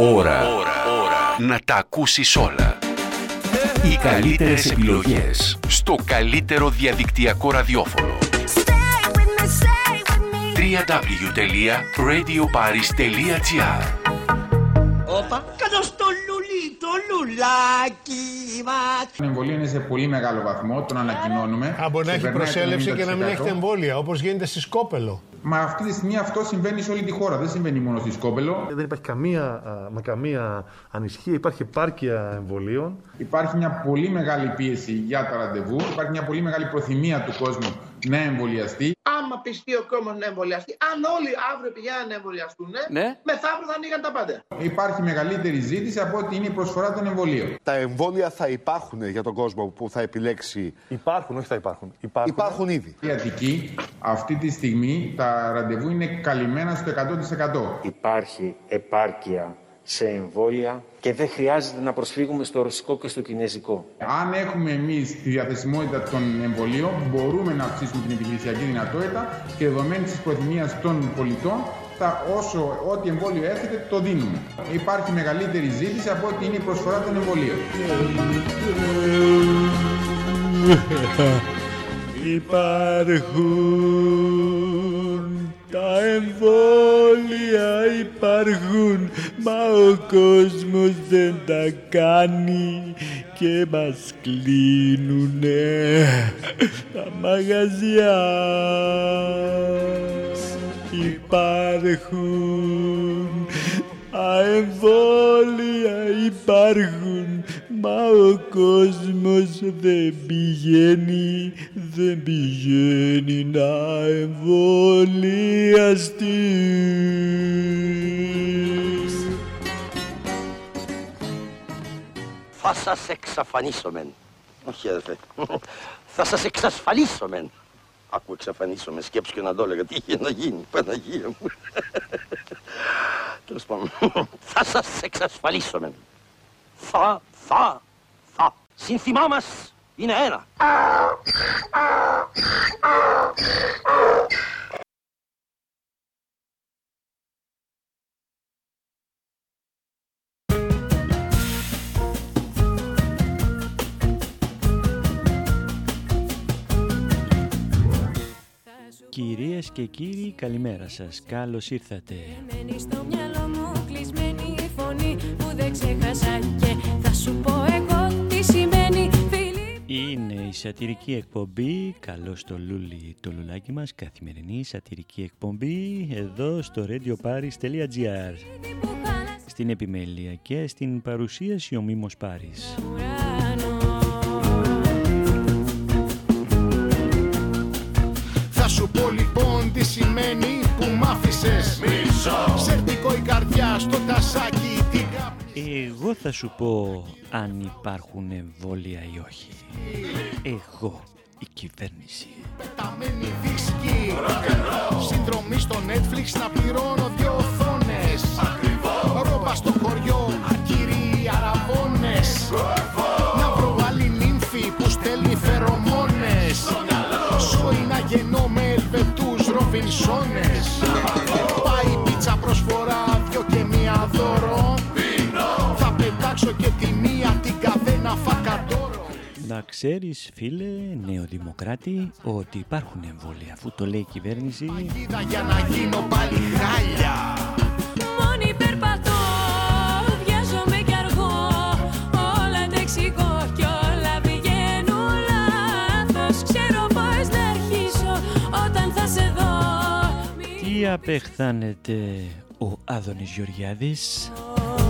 Ώρα. Να τα ακούσεις όλα. Οι καλύτερες επιλογές στο καλύτερο διαδικτυακό ραδιόφωνο. www.radioparis.gr Όπα, κάτω στο λουλί, το λουλάκι μας. Η εμβολία είναι σε πολύ μεγάλο βαθμό, τον ανακοινώνουμε. Α, μπορεί να έχει Ξεπερνάει το προσέλευση και να μην 90%. έχετε εμβόλια, όπως γίνεται στη Σκόπελο. Μα αυτή τη στιγμή αυτό συμβαίνει σε όλη τη χώρα. Δεν συμβαίνει μόνο στη Σκόπελο. Δεν υπάρχει καμία, α, μα καμία ανησυχία, υπάρχει επάρκεια εμβολίων. Υπάρχει μια πολύ μεγάλη πίεση για τα ραντεβού. Υπάρχει μια πολύ μεγάλη προθυμία του κόσμου να εμβολιαστεί. Άμα πιστεί ο κόσμο να εμβολιαστεί, αν όλοι αύριο πηγαίνουν να εμβολιαστούν, Ναι. μεθαύριο θα ανοίγαν τα πάντα. Υπάρχει μεγαλύτερη ζήτηση από ότι είναι η προσφορά των εμβολίων. Τα εμβόλια θα υπάρχουν για τον κόσμο που θα επιλέξει; Υπάρχουν, όχι θα υπάρχουν. Υπάρχουν. Υπάρχουν ήδη. Η Αττική αυτή τη στιγμή τα ραντεβού είναι καλυμμένα στο 100%. Υπάρχει επάρκεια σε εμβόλια και δεν χρειάζεται να προσφύγουμε στο ρωσικό και στο κινέζικο. Αν έχουμε εμείς τη διαθεσιμότητα των εμβολίων, μπορούμε να αυξήσουμε την επιχειρησιακή δυνατότητα και δεδομένη της προθυμίας των πολιτών, θα όσο ό,τι εμβόλιο έρχεται το δίνουμε. Υπάρχει μεγαλύτερη ζήτηση από ότι είναι η προσφορά των εμβολίων. Υπάρχουν τα εμβόλια υπάρχουν μα ο κόσμος δεν τα κάνει και μας κλείνουνε τα μαγαζιά. Υπάρχουν τα εμβόλια υπάρχουν Μα ο κόσμος δεν πηγαίνει, δεν πηγαίνει να εμβολιαστεί. Θα σας εξαφανίσομεν. Όχι αδερφέ. Θα σας εξασφαλίσομεν. Άκου εξαφανίσομεν, σκέψου και να το έλεγα. Τι είχε να γίνει, Παναγία μου. Τέλος πάντων. Θα σας εξασφαλίσομεν. Θα, θα, θα. Σύνθημά μας είναι ένα. Κυρίες και κύριοι, καλημέρα σας. Καλώς ήρθατε. Μένει στο μυαλό μου κλεισμένη η φωνή που δεν ξέχασα και σατυρική εκπομπή, καλώς το λούλι το λουλάκι μας, καθημερινή σατυρική εκπομπή εδώ στο radioparis.gr Στην επιμέλεια και στην παρουσίαση ο Μίμος Πάρης. Θα σου πω λοιπόν τι σημαίνει που μ' άφησες. Σερτικό η καρδιά στο τασάκι την Εγώ θα σου πω αν υπάρχουν εμβόλια ή όχι. Εγώ, η κυβέρνηση. καμένη δίσκη Συνδρομή στο Netflix να πληρώνω δυο οθόνες ξέρεις φίλε νεοδημοκράτη ότι υπάρχουν εμβόλια. Αφού το λέει η κυβέρνηση. Είδα για να γίνω πάλι χάλια. Μόνη περπατώ, βιάζομαι κι αργώ. Όλα τα εξηγώ κι όλα πηγαίνουν λάθος. Ξέρω πώς να αρχίσω όταν θα σε δω. Τι απεχθάνεται ο Άδωνης Γεωργιάδης; Το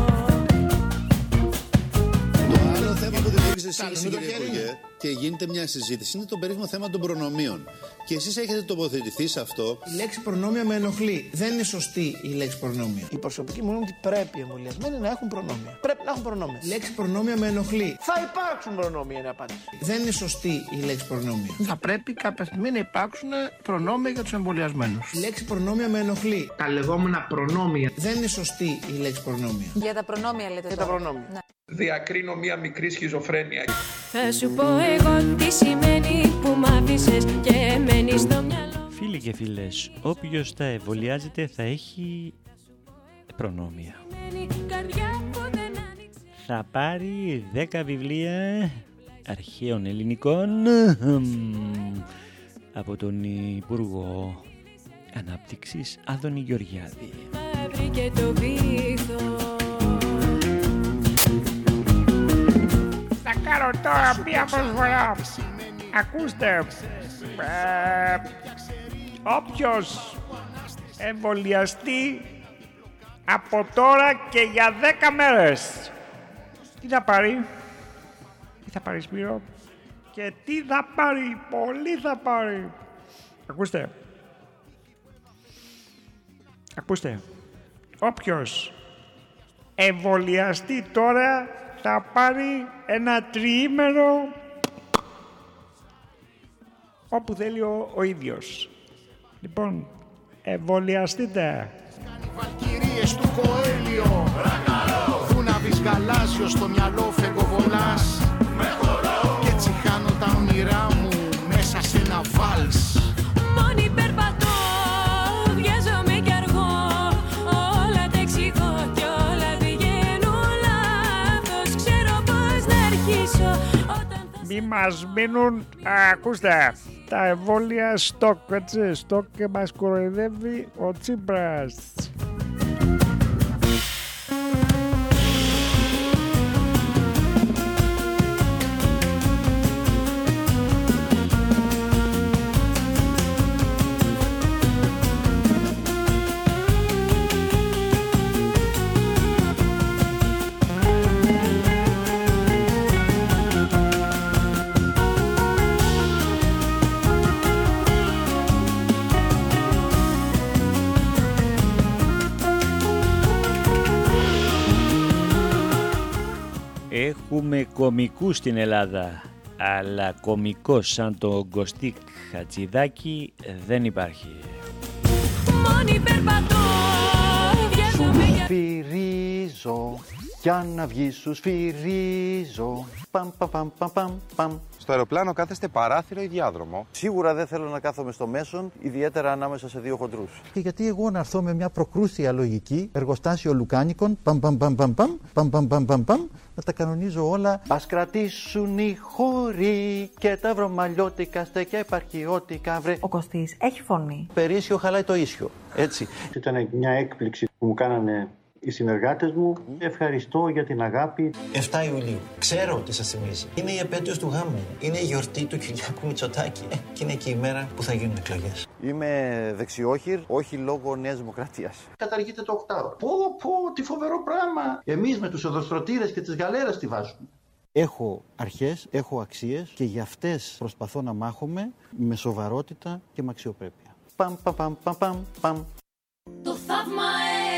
άλλο θέμα που δημιούργησε εσύ, κύριε Υπουργέ, και γίνεται μια συζήτηση είναι το περίφημο θέμα των προνομίων. Και εσείς έχετε τοποθετηθεί σε αυτό. Η λέξη προνόμια με ενοχλεί. Δεν είναι σωστή η λέξη προνόμια. Η προσωπική μου είναι ότι πρέπει οι εμβολιασμένοι να έχουν προνόμια. Πρέπει να έχουν προνόμια. Η λέξη προνόμια με ενοχλεί. Θα υπάρξουν προνόμια είναι η απάντηση. Δεν είναι σωστή η λέξη προνόμια. Θα πρέπει κάποια στιγμή να υπάρξουν προνόμια για τους εμβολιασμένους. Η λέξη προνόμια με ενοχλεί. Τα λεγόμενα προνόμια. Δεν είναι σωστή η λέξη προνόμια. Για τα προνόμια λέτε. Για τα προνόμια. Ναι. Διακρίνω μία μικρή σχιζοφρένεια. Θα σου πω εγώ τι σημαίνει που μ' άφησες και μένεις στο μυαλό Φίλοι και φίλες, όποιος θα εμβολιάζεται θα έχει προνόμια. Θα πάρει 10 βιβλία αρχαίων ελληνικών από τον Υπουργό Ανάπτυξης Άδωνη Γεωργιάδη. Βρήκε το βήθο. Θα κάνω τώρα μία προσφορά. Ακούστε, ε, όποιος εμβολιαστεί από τώρα και για 10 μέρες. Τι θα πάρει, τι θα πάρει Σπύρο; Και τι θα πάρει, πολύ θα πάρει. Ακούστε, ακούστε, όποιος εμβολιαστεί τώρα θα πάρει ένα τριήμερο όπου θέλει ο, ο ίδιος. Λοιπόν, εμβολιαστείτε. Κυρίες του Κοέλιο Δούναβης γαλάζιο στο μυαλό φεγγοβολάς Και έτσι χάνω τα όνειρά μου μέσα σε ένα βάλς Μη μας μείνουν, α, ακούστε, τα εμβόλια στόκ, έτσι, στόκ και μας κοροϊδεύει ο Τσίπρας. Έχουμε κομικούς στην Ελλάδα, αλλά κομικός σαν τον Κωστή Χατζηδάκη δεν υπάρχει. Μόνη περπατώ, βιάζομαι κι Σφυρίζω, για να βγει σου σφυρίζω. Παμ, παμ, παμ, παμ, παμ, παμ. Στο αεροπλάνο κάθεστε παράθυρο ή διάδρομο. Σίγουρα δεν θέλω να κάθομαι στο μέσον, ιδιαίτερα ανάμεσα σε δύο χοντρού. Και γιατί εγώ να έρθω με μια προκρούσια λογική, εργοστάσιο λουκάνικων, παμ παμ παμ παμ παμ, παμ παμ παμ παμ παμ, να τα κανονίζω όλα. Α κρατήσουν οι χώροι και τα βρωμαλιώτικα στέκια επαρχιώτικα βρε. Ο Κωστή έχει φωνή. Περίσιο χαλάει το ίσιο. Έτσι. Ήταν μια έκπληξη που μου κάνανε οι συνεργάτες μου. Ευχαριστώ για την αγάπη. 7 Ιουλίου. Ξέρω τι σας θυμίζει. Είναι η επέτειος του γάμου. μου. Είναι η γιορτή του Κυριάκου Μητσοτάκη. Ε, και είναι και η μέρα που θα γίνουν εκλογές. Είμαι δεξιόχειρ, όχι λόγω Νέας Δημοκρατίας. Καταργείται το οκτάωρο. Πω, πω, τι φοβερό πράγμα. Εμείς με τους οδοστρωτήρες και τις γαλέρες τη βάζουμε. Έχω αρχές, έχω αξίες και για αυτές προσπαθώ να μάχομαι με σοβαρότητα και με αξιοπρέπεια. Παμ, παμ, παμ, παμ, παμ, παμ. Το θαύμα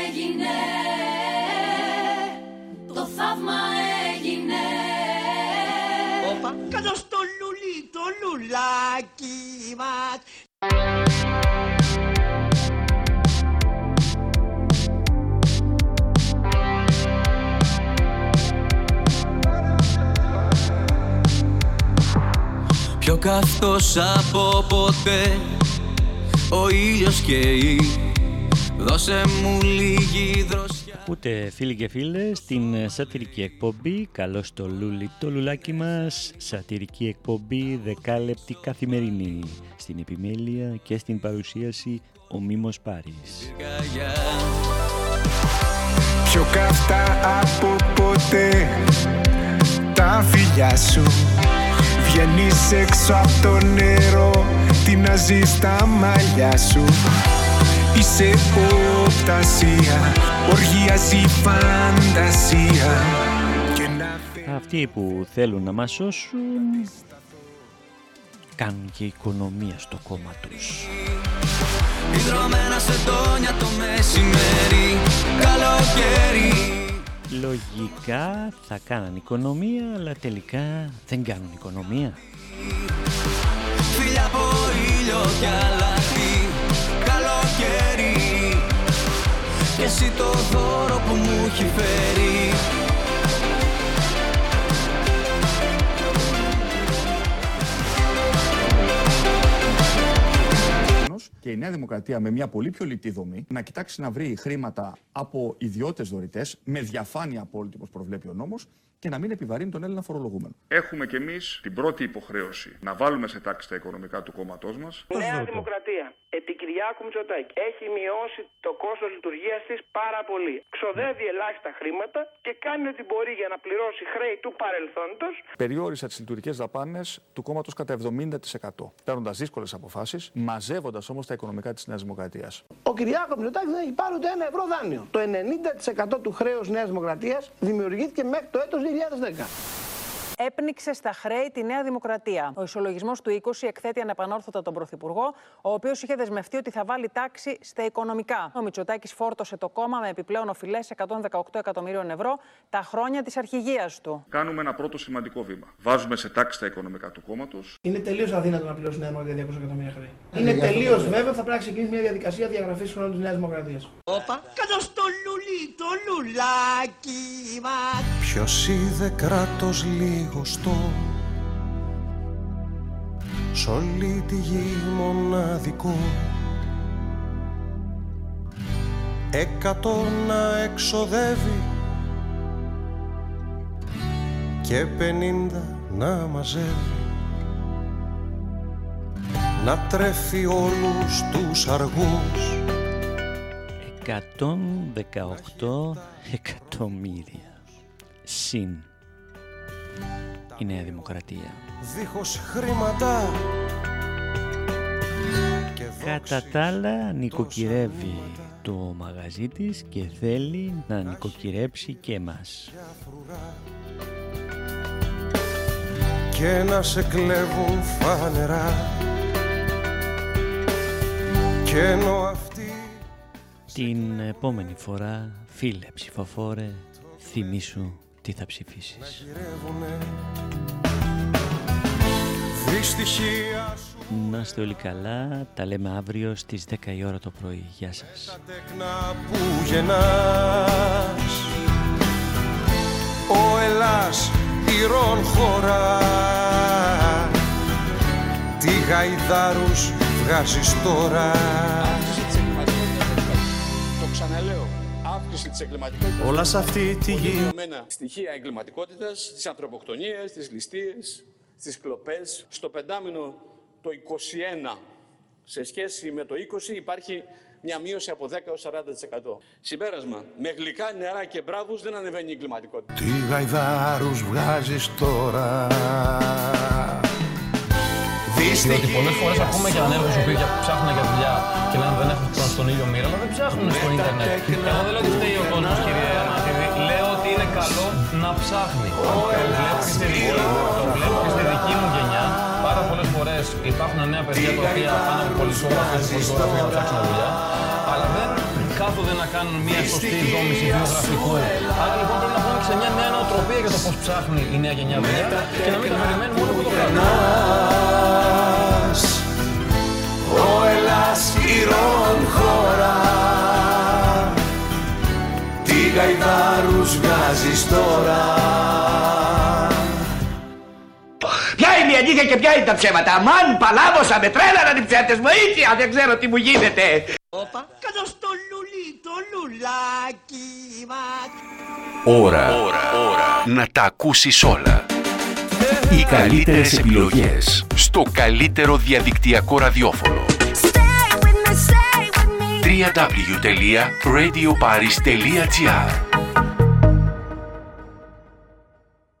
έγινε Το θαύμα έγινε. Όπα, κάτω στο λουλί, το λουλάκι μας. Πιο καυτός από ποτέ Ο ήλιος καίει. Δώσε μου λίγη δροσιά Ακούτε φίλοι και φίλες την ε, σατυρική εκπομπή. Καλώς το λούλι το λουλάκι μας. Σατυρική εκπομπή δεκάλεπτη καθημερινή. Στην επιμέλεια και στην παρουσίαση ο Μίμος Πάρης. Πιο καυτά από ποτέ τα φιλιά σου. Βγαίνεις έξω από το νερό Τι να ζεις στα μαλλιά σου Είσαι οπτασία Οργιάζει η φαντασία. Και να Αυτοί που θέλουν να μας σώσουν Κάνουν και οικονομία στο κόμμα τους. Ιδρωμένα σε τόνια το μεσημέρι Καλοκαίρι. Λογικά θα κάναν οικονομία Αλλά τελικά δεν κάνουν οικονομία. Φίλια από ήλιο κι αλάτι Και εσύ το δώρο που μου έχει φέρει Και η Νέα Δημοκρατία με μια πολύ πιο λιτή δομή να κοιτάξει να βρει χρήματα από ιδιώτες δωρητές με διαφάνεια απόλυτη όπως προβλέπει ο νόμος και να μην επιβαρύνει τον Έλληνα φορολογούμενο. Έχουμε κι εμείς την πρώτη υποχρέωση να βάλουμε σε τάξη τα οικονομικά του κόμματός μας. Νέα Δημοκρατία, επί Κυριάκου Μητσοτάκη, έχει μειώσει το κόστος λειτουργίας της πάρα πολύ. Ξοδεύει ελάχιστα χρήματα και κάνει ό,τι μπορεί για να πληρώσει χρέη του παρελθόντος. Περιόρισα τις λειτουργικές δαπάνες του κόμματος κατά 70%. Παίρνοντας δύσκολες αποφάσεις, μαζεύοντας όμως τα οικονομικά της Νέας Δημοκρατίας. Ο Κυριάκος Μητσοτάκης δεν έχει πάρει ούτε ένα ευρώ δάνειο. Το 90% του χρέους Νέας Δημοκρατίας δημιουργήθηκε μέχρι το έτος 2010. Έπνιξε στα χρέη τη Νέα Δημοκρατία. Ο ισολογισμός του 20 εκθέτει ανεπανόρθωτα τον Πρωθυπουργό, ο οποίος είχε δεσμευτεί ότι θα βάλει τάξη στα οικονομικά. Ο Μητσοτάκης φόρτωσε το κόμμα με επιπλέον οφειλές 118 εκατομμύριων ευρώ τα χρόνια της αρχηγίας του. Κάνουμε ένα πρώτο σημαντικό βήμα. Βάζουμε σε τάξη τα οικονομικά του κόμματος. Είναι τελείως αδύνατο να πληρώσει η Νέα Δημοκρατία 200 εκατομμύρια χρέη. Είναι τελείως βέβαιο ότι θα πρέπει να ξεκινήσει μια διαδικασία διαγραφής χρόνου της Νέας Δημοκρατίας. Όπα, κάτω στο λουλί, το λουλάκι μας. Ποιος είδε κράτος λιγοστό Σ' όλη τη γη μοναδικό. Εκατό να εξοδεύει Και πενήντα να μαζεύει. Να τρέφει όλους τους αργούς. 118 εκατομμύρια. Συν η Νέα Δημοκρατία. Δίχως χρήματα. Κατά τα άλλα νοικοκυρεύει το μαγαζί της και θέλει να νοικοκυρέψει και εμάς. Και να σε κλέβουν φανερά. Και ενώ αυτοί Την επόμενη φορά, φίλε ψηφοφόρε, θυμήσου τι θα ψηφίσεις; Δυστυχία Να είστε όλοι καλά, τα λέμε αύριο στις 10 η ώρα το πρωί. Γεια σας. τέκνα που γεννάς Ο Ελλάς ηρών χώρα Τι γαϊδάρους βγάζεις τώρα Το ξαναλέω. Αύξηση της εγκληματικότητας. Όλα σε αυτή τη γη. Δεδομένα στοιχεία εγκληματικότητας, τις ανθρωποκτονίες, τις ληστείες, τις κλοπές. Στο πεντάμινο το 21 σε σχέση με το 20 υπάρχει μια μείωση από 10 έως 40%. Συμπέρασμα, με γλυκά νερά και μπράβους δεν ανεβαίνει η εγκληματικότητα. Τι γαϊδάρους βγάζεις τώρα; Διότι πολλές φορές ακούμε για ανέργους οι οποίοι ψάχνουν για δουλειά και λένε δεν έχουν πρόσβαση στον ίδιο μοίρα, αλλά δεν ψάχνουν στο Ιντερνετ. Εγώ δεν λέω ότι φταίει ο κόσμος, κύριε Ανατίδη. Λέω ότι είναι καλό να ψάχνει. Το βλέπω και στη δική, το βλέπω και στη δική μου γενιά. Πάρα πολλές φορές υπάρχουν νέα παιδιά τα οποία πάνε από πολυσόγραφε και πολυσόγραφε για να ψάξουν δουλειά, αλλά δεν κάθονται να κάνουν μια σωστή δόμηση βιογραφικού. Άρα λοιπόν πρέπει να πούμε και σε μια νέα νοοτροπία για το πώς ψάχνει η νέα γενιά δουλειά και να μην τα περιμένουμε μόνο από το κράτο. Ο Ελλάς ηρών χώρα Τι γαϊδάρους βγάζεις τώρα Ποια είναι η αλήθεια και ποια είναι τα ψέματα. Αμάν, παλάβωσα, με τρέλαναν οι ψεύτες. Βοήθεια, δεν ξέρω τι μου γίνεται. Όπα, κάτω στο λουλί, το λουλάκι μας. Ώρα. Ώρα. Ώρα. Να τα ακούσεις όλα. Οι καλύτερες επιλογές. Στο καλύτερο διαδικτυακό ραδιόφωνο. www.radioparis.gr